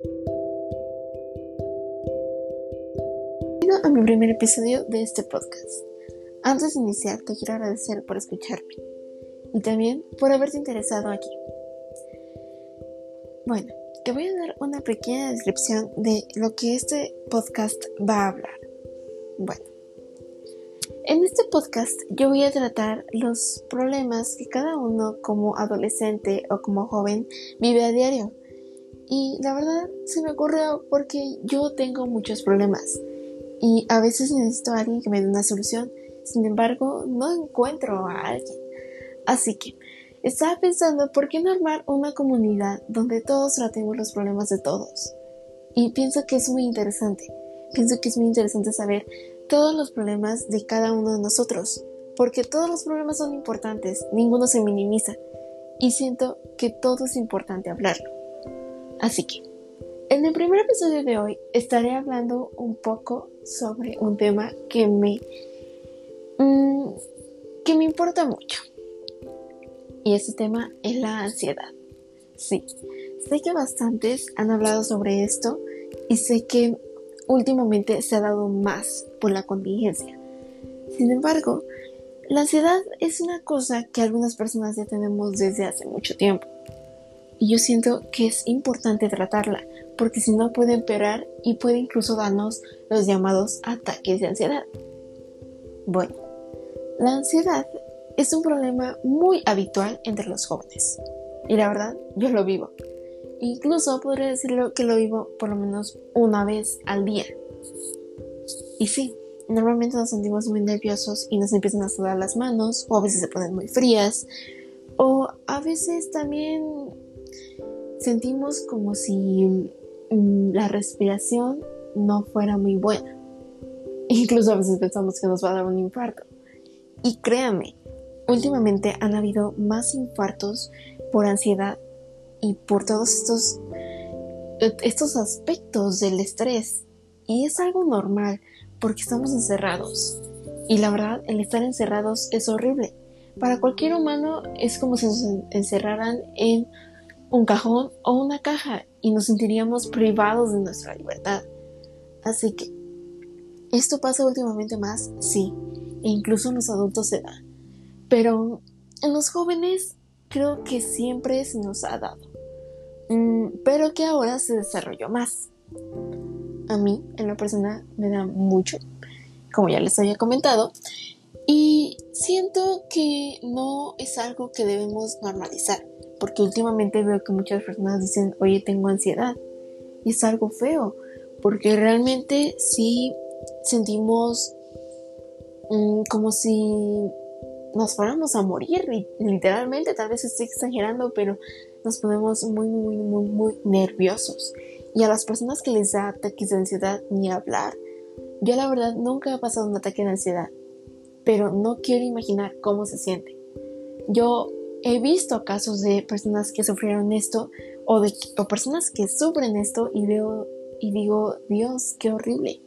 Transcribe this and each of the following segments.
Bienvenido a mi primer episodio de este podcast. Antes de iniciar, te quiero agradecer por escucharme y también por haberte interesado aquí. Bueno, te voy a dar una pequeña descripción de lo que este podcast va a hablar. Bueno, en este podcast yo voy a tratar los problemas que cada uno como adolescente o como joven vive a diario. Y la verdad se me ocurrió porque yo tengo muchos problemas y a veces necesito a alguien que me dé una solución. Sin embargo, no encuentro a alguien. Así que estaba pensando por qué no armar una comunidad donde todos tratemos los problemas de todos. Y pienso que es muy interesante. Pienso que es muy interesante saber todos los problemas de cada uno de nosotros, porque todos los problemas son importantes, ninguno se minimiza, y siento que todo es importante hablarlo. Así que, en el primer episodio de hoy estaré hablando un poco sobre un tema que me, mm, que me importa mucho. Y ese tema es la ansiedad. Sí, sé que bastantes han hablado sobre esto y sé que últimamente se ha dado más por la contingencia. Sin embargo, la ansiedad es una cosa que algunas personas ya tenemos desde hace mucho tiempo. Y yo siento que es importante tratarla, porque si no puede empeorar y puede incluso darnos los llamados ataques de ansiedad. Bueno, la ansiedad es un problema muy habitual entre los jóvenes. Y la verdad, yo lo vivo. Incluso podría decirlo que lo vivo por lo menos una vez al día. Y sí, normalmente nos sentimos muy nerviosos y nos empiezan a sudar las manos, o a veces se ponen muy frías, o a veces también sentimos como si mm, la respiración no fuera muy buena. Incluso a veces pensamos que nos va a dar un infarto. Y créame, últimamente han habido más infartos por ansiedad y por todos estos, estos aspectos del estrés. Y es algo normal porque estamos encerrados. Y la verdad, el estar encerrados es horrible. Para cualquier humano es como si nos encerraran en un cajón o una caja y nos sentiríamos privados de nuestra libertad. Así que, ¿esto pasa últimamente más? Sí, e incluso en los adultos se da. Pero en los jóvenes creo que siempre se nos ha dado, mm, pero que ahora se desarrolló más. A mí, en la persona, me da mucho, como ya les había comentado, y siento que no es algo que debemos normalizar, porque últimamente veo que muchas personas dicen, oye, tengo ansiedad, y es algo feo, porque realmente sí sentimos mm, como si nos fuéramos a morir, literalmente, tal vez estoy exagerando, pero nos ponemos muy, muy, muy, muy nerviosos. Y a las personas que les da ataques de ansiedad, ni hablar. Yo la verdad nunca he pasado un ataque de ansiedad, pero no quiero imaginar cómo se siente. Yo he visto casos de personas que sufrieron esto o de o personas que sufren esto y veo y digo, Dios, qué horrible.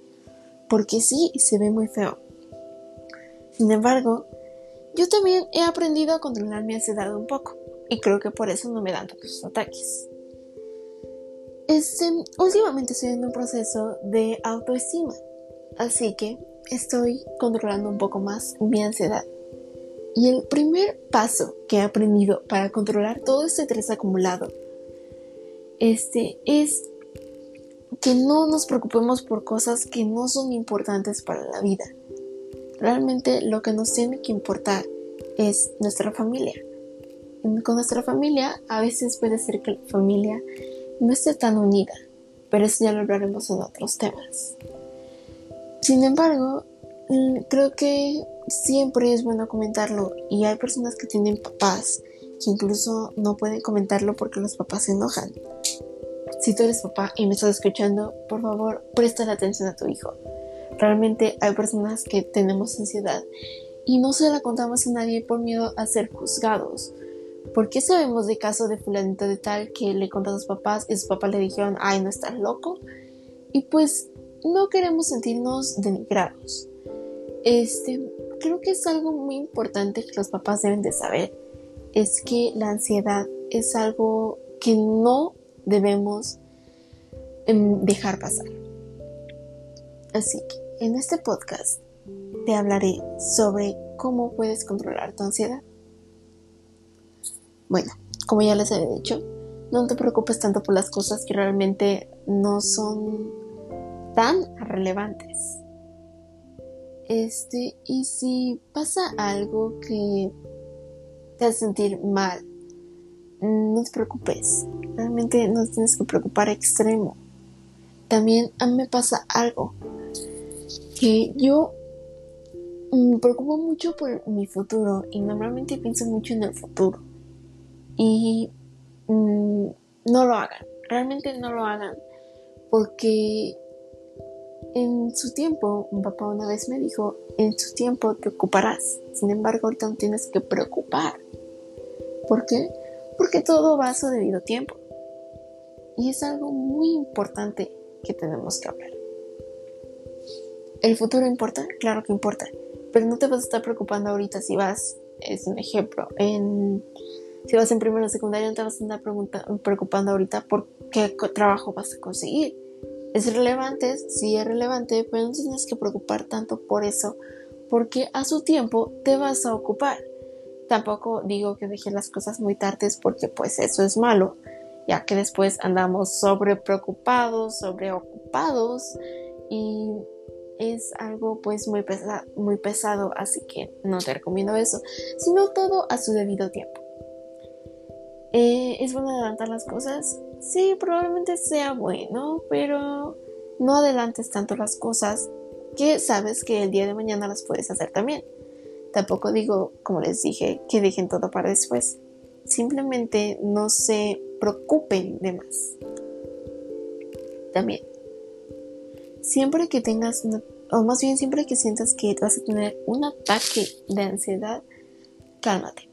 Porque sí, se ve muy feo. Sin embargo, yo también he aprendido a controlar mi ansiedad un poco y creo que por eso no me dan tantos ataques. Este, últimamente estoy en un proceso de autoestima, así que estoy controlando un poco más mi ansiedad. Y el primer paso que he aprendido para controlar todo este estrés acumulado este, es que no nos preocupemos por cosas que no son importantes para la vida. Realmente lo que nos tiene que importar es nuestra familia. Con nuestra familia a veces puede ser que la familia no esté tan unida, pero eso ya lo hablaremos en otros temas. Sin embargo, creo que siempre es bueno comentarlo y hay personas que tienen papás que incluso no pueden comentarlo porque los papás se enojan. Si tú eres papá y me estás escuchando, por favor, presta la atención a tu hijo. Realmente hay personas que tenemos ansiedad y no se la contamos a nadie por miedo a ser juzgados. ¿Por qué sabemos de caso de fulanito de tal que le contó a sus papás y sus papás le dijeron, ay, no estás loco? Y pues no queremos sentirnos denigrados. Este, creo que es algo muy importante que los papás deben de saber. Es que la ansiedad es algo que no debemos em, dejar pasar. Así que en este podcast te hablaré sobre cómo puedes controlar tu ansiedad. Bueno, como ya les había dicho, no te preocupes tanto por las cosas que realmente no son tan relevantes. Este, y si pasa algo que te hace sentir mal, no te preocupes. Realmente no tienes que preocupar extremo. También a mí me pasa algo que yo me preocupo mucho por mi futuro y normalmente pienso mucho en el futuro. Y mm, no lo hagan, realmente no lo hagan, porque en su tiempo, mi papá una vez me dijo, en su tiempo te ocuparás, sin embargo ahorita no tienes que preocupar. ¿Por qué? Porque todo va a su debido tiempo. Y es algo muy importante que tenemos que hablar. ¿El futuro importa? Claro que importa. Pero no te vas a estar preocupando ahorita si vas, es un ejemplo, en, si vas en primero o secundaria, no te vas a estar preocupando ahorita por qué trabajo vas a conseguir. Es relevante, sí es relevante, pero no tienes que preocupar tanto por eso, porque a su tiempo te vas a ocupar. Tampoco digo que dejes las cosas muy tardes porque pues eso es malo, ya que después andamos sobre preocupados, sobre ocupados y es algo pues muy, muy pesado, así que no te recomiendo eso, sino todo a su debido tiempo. Eh, ¿Es bueno adelantar las cosas? Sí, probablemente sea bueno, pero no adelantes tanto las cosas que sabes que el día de mañana las puedes hacer también. Tampoco digo, como les dije, que dejen todo para después. Simplemente no se preocupen de más. También, siempre que tengas o más bien siempre que sientas que vas a tener un ataque de ansiedad, cálmate.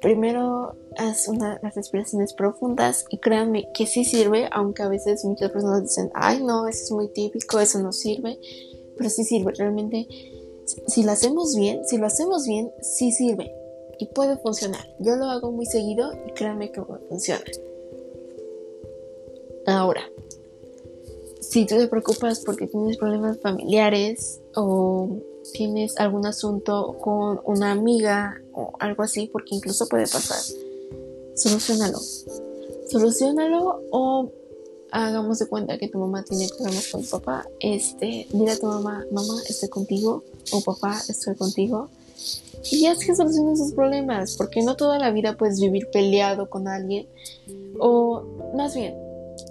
Primero haz unas respiraciones profundas y créanme que sí sirve, aunque a veces muchas personas dicen, ay no, eso es muy típico, eso no sirve, pero sí sirve, realmente si lo hacemos bien, si lo hacemos bien, sí sirve y puede funcionar. Yo lo hago muy seguido y créanme que funciona. Ahora, si tú te preocupas porque tienes problemas familiares o tienes algún asunto con una amiga o algo así, porque incluso puede pasar, solucionalo. Solucionalo o hagamos de cuenta que tu mamá tiene problemas con tu papá. Este, dile a tu mamá, mamá, estoy contigo, o papá, estoy contigo. Y haz que solucionen sus problemas, porque no toda la vida puedes vivir peleado con alguien. O más bien,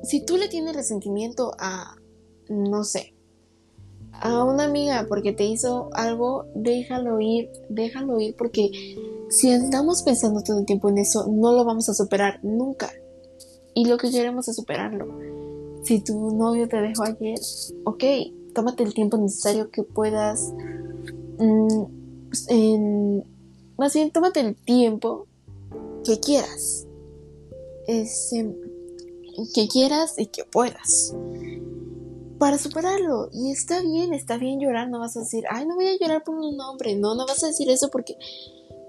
si tú le tienes resentimiento a, no sé, a una amiga porque te hizo algo, déjalo ir, déjalo ir porque si andamos pensando todo el tiempo en eso, no lo vamos a superar nunca. Y lo que queremos es superarlo. Si tu novio te dejó ayer, ok, tómate el tiempo necesario que puedas. Mm, pues, más bien, tómate el tiempo que quieras. Este, que quieras y que puedas. Para superarlo. Y está bien, está bien llorar. No vas a decir, ay, no voy a llorar por un hombre. No, no vas a decir eso porque,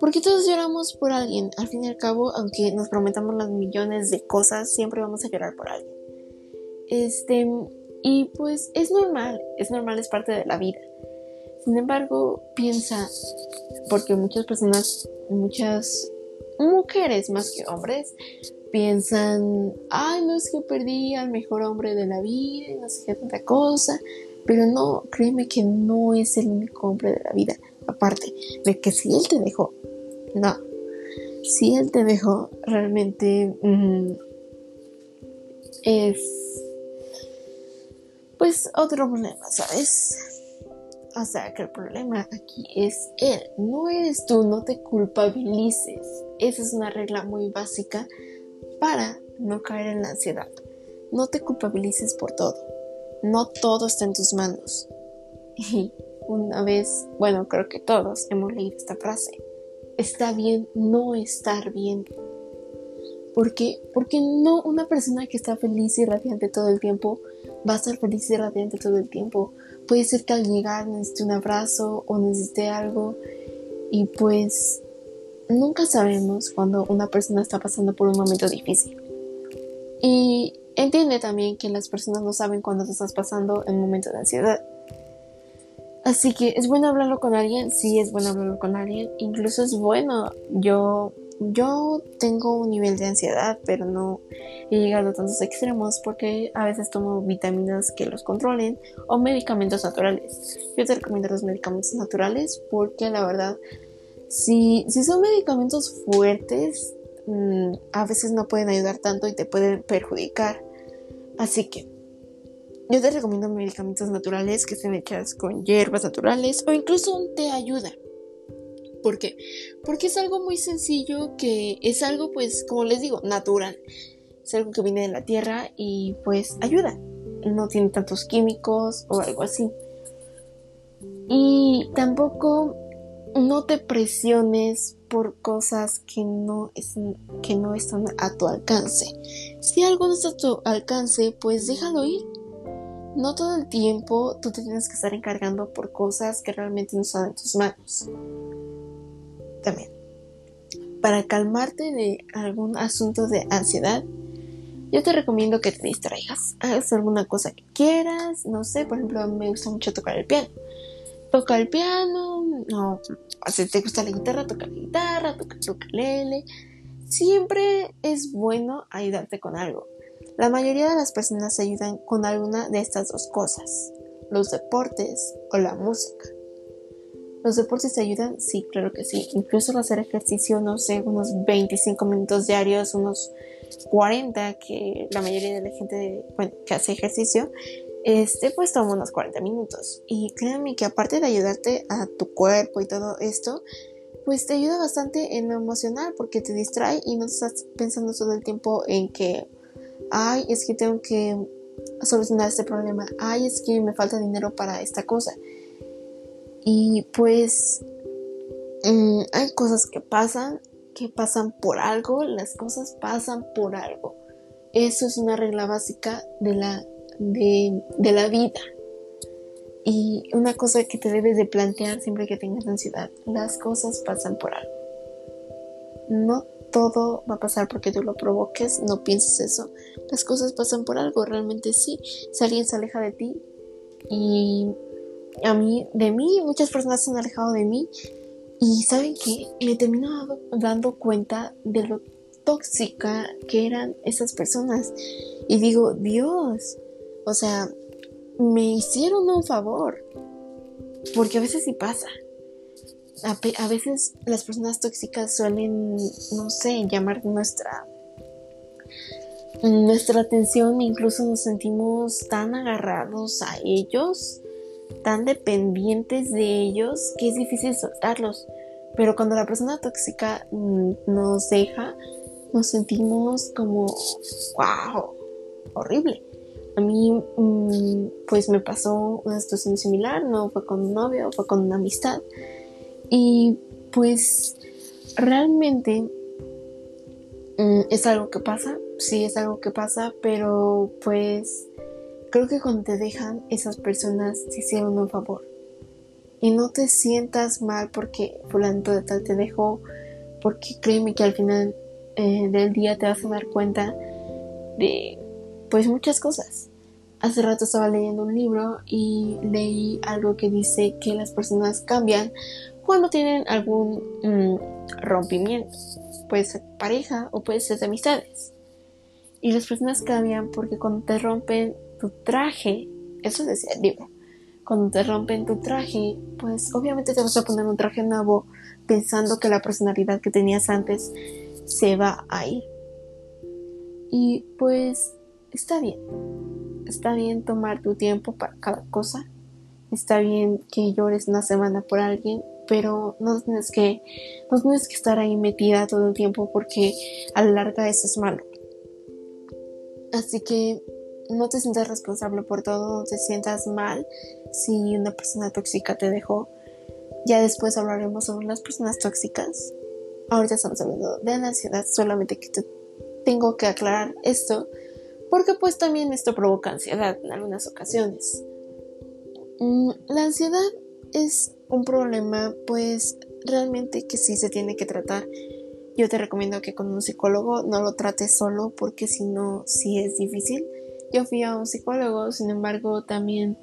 porque todos lloramos por alguien. Al fin y al cabo, aunque nos prometamos las millones de cosas, siempre vamos a llorar por alguien. Este, y pues es normal, es normal, es parte de la vida. Sin embargo, piensa, porque muchas personas, muchas mujeres más que hombres, piensan, ay, no es que perdí al mejor hombre de la vida y no sé qué tanta cosa, pero no, créeme que no es el único hombre de la vida, aparte de que si él te dejó, no, si él te dejó, realmente mm, es, pues, otro problema, ¿sabes? O sea, que el problema aquí es él, no eres tú, no te culpabilices. Esa es una regla muy básica para no caer en la ansiedad. No te culpabilices por todo. No todo está en tus manos. Y una vez, bueno, creo que todos hemos leído esta frase. Está bien no estar bien. ¿Por qué? Porque no una persona que está feliz y radiante todo el tiempo va a estar feliz y radiante todo el tiempo. Puede ser que al llegar necesite un abrazo o necesite algo y pues nunca sabemos cuando una persona está pasando por un momento difícil. Y entiende también que las personas no saben cuándo te estás pasando en un momento de ansiedad. Así que es bueno hablarlo con alguien, sí es bueno hablarlo con alguien, incluso es bueno. Yo, yo tengo un nivel de ansiedad, pero no he llegado a tantos extremos porque a veces tomo vitaminas que los controlen o medicamentos naturales. Yo te recomiendo los medicamentos naturales porque la verdad, si, si son medicamentos fuertes, mm, a veces no pueden ayudar tanto y te pueden perjudicar. Así que yo te recomiendo medicamentos naturales que estén hechas con hierbas naturales o incluso un té ayuda. ¿Por qué? Porque es algo muy sencillo que es algo pues como les digo, natural. Es algo que viene de la tierra y pues ayuda. No tiene tantos químicos o algo así. Y tampoco no te presiones por cosas que no, es, que no están a tu alcance. Si algo no está a tu alcance, pues déjalo ir no todo el tiempo tú te tienes que estar encargando por cosas que realmente no están en tus manos. También, para calmarte de algún asunto de ansiedad, yo te recomiendo que te distraigas. Hagas alguna cosa que quieras. No sé, por ejemplo, me gusta mucho tocar el piano. Toca el piano, no, si te gusta la guitarra, toca la guitarra, toca el ukelele. Siempre es bueno ayudarte con algo. La mayoría de las personas se ayudan con alguna de estas dos cosas, los deportes o la música. ¿Los deportes te ayudan? Sí, claro que sí. Incluso hacer ejercicio, no sé, unos 25 minutos diarios, unos 40, que la mayoría de la gente que hace ejercicio, este, pues toma unos 40 minutos. Y créanme que aparte de ayudarte a tu cuerpo y todo esto, pues te ayuda bastante en lo emocional porque te distrae y no estás pensando todo el tiempo en que ay, es que tengo que solucionar este problema, ay, es que me falta dinero para esta cosa. Y pues mm, hay cosas que pasan, que pasan por algo, las cosas pasan por algo. Eso es una regla básica de la, de, de la vida. Y una cosa que te debes de plantear siempre que tengas ansiedad, las cosas pasan por algo. No todo va a pasar porque tú lo provoques, no pienses eso. Las cosas pasan por algo, realmente sí. Si alguien se aleja de ti y a mí, de mí, muchas personas se han alejado de mí y saben que me termino dando cuenta de lo tóxica que eran esas personas. Y digo, Dios, o sea, me hicieron un favor. Porque a veces sí pasa a, veces las personas tóxicas suelen, no sé, llamar nuestra nuestra atención, incluso nos sentimos tan agarrados a ellos, tan dependientes de ellos, que es difícil soltarlos. Pero cuando la persona tóxica mm, nos deja, nos sentimos como, wow, horrible. A mí, mm, pues me pasó una situación similar, no fue con un novio, fue con una amistad. Y pues realmente mm, es algo que pasa, sí es algo que pasa, pero pues creo que cuando te dejan esas personas te hicieron un favor. Y no te sientas mal porque fulano de tal te dejó, porque créeme que al final eh, del día te vas a dar cuenta de pues muchas cosas. Hace rato estaba leyendo un libro y leí algo que dice que las personas cambian cuando tienen algún mm, rompimiento. Puede ser pareja o puede ser de amistades. Y las personas cambian porque cuando te rompen tu traje, eso decía el libro, cuando te rompen tu traje, pues obviamente te vas a poner un traje nuevo pensando que la personalidad que tenías antes se va a ir. Y pues está bien, está bien tomar tu tiempo para cada cosa, está bien que llores una semana por alguien, pero no tienes que, no tienes que estar ahí metida todo el tiempo porque a la larga eso es malo. Así que no te sientas responsable por todo, no te sientas mal si una persona tóxica te dejó. Ya después hablaremos sobre las personas tóxicas. Ahorita estamos hablando de la ansiedad, solamente que te tengo que aclarar esto, porque pues también esto provoca ansiedad en algunas ocasiones. Mm, la ansiedad es un problema pues realmente que sí se tiene que tratar yo te recomiendo que con un psicólogo no lo trates solo porque si no, sí es difícil. Yo fui a un psicólogo, sin embargo, también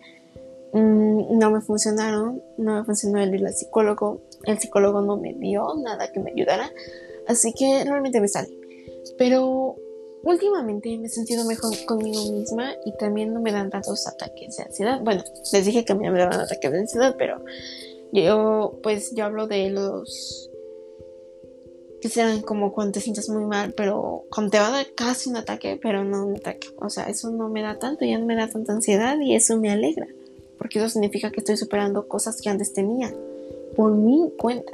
mm, no me funcionaron, no me funcionó el ir al psicólogo, el psicólogo no me dio nada que me ayudara, así que realmente me salí. Pero últimamente me he sentido mejor conmigo misma y también no me dan tantos ataques de ansiedad. Bueno, les dije que a mí me daban ataques de ansiedad, pero yo pues yo hablo de los que sean como cuando te sientes muy mal, pero cuando te va a dar casi un ataque, pero no un ataque. O sea, eso no me da tanto, ya no me da tanta ansiedad y eso me alegra, porque eso significa que estoy superando cosas que antes tenía por mi cuenta.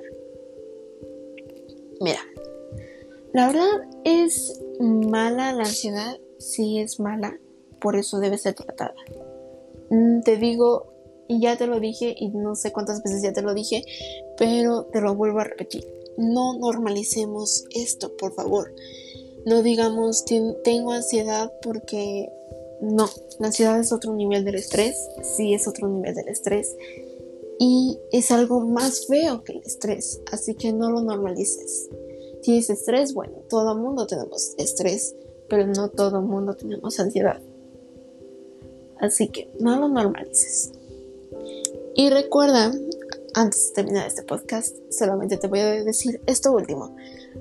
Mira, la verdad es mala la ansiedad, sí es mala, por eso debe ser tratada. Mm, te digo, y ya te lo dije, y no sé cuántas veces ya te lo dije, pero te lo vuelvo a repetir no normalicemos esto, por favor. No digamos tengo ansiedad porque no, la ansiedad es otro nivel del estrés, sí es otro nivel del estrés y es algo más feo que el estrés, así que no lo normalices. Si es estrés, bueno, todo mundo tenemos estrés, pero no todo mundo tenemos ansiedad. Así que no lo normalices. Y recuerda antes de terminar este podcast, solamente te voy a decir esto último.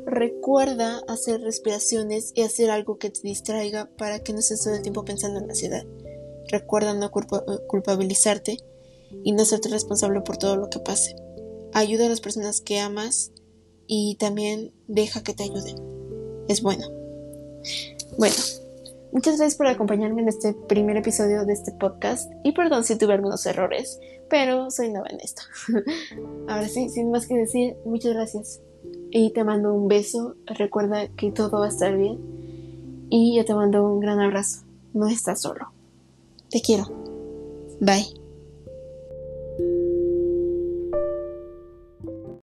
Recuerda hacer respiraciones y hacer algo que te distraiga para que no estés todo el tiempo pensando en la ansiedad. Recuerda no culpabilizarte y no serte responsable por todo lo que pase. Ayuda a las personas que amas y también deja que te ayuden. Es bueno. Bueno, muchas gracias por acompañarme en este primer episodio de este podcast y perdón si tuve algunos errores pero soy nueva en esto. Ahora sí, sin más que decir, muchas gracias. Y te mando un beso. Recuerda que todo va a estar bien. Y yo te mando un gran abrazo. No estás solo. Te quiero. Bye.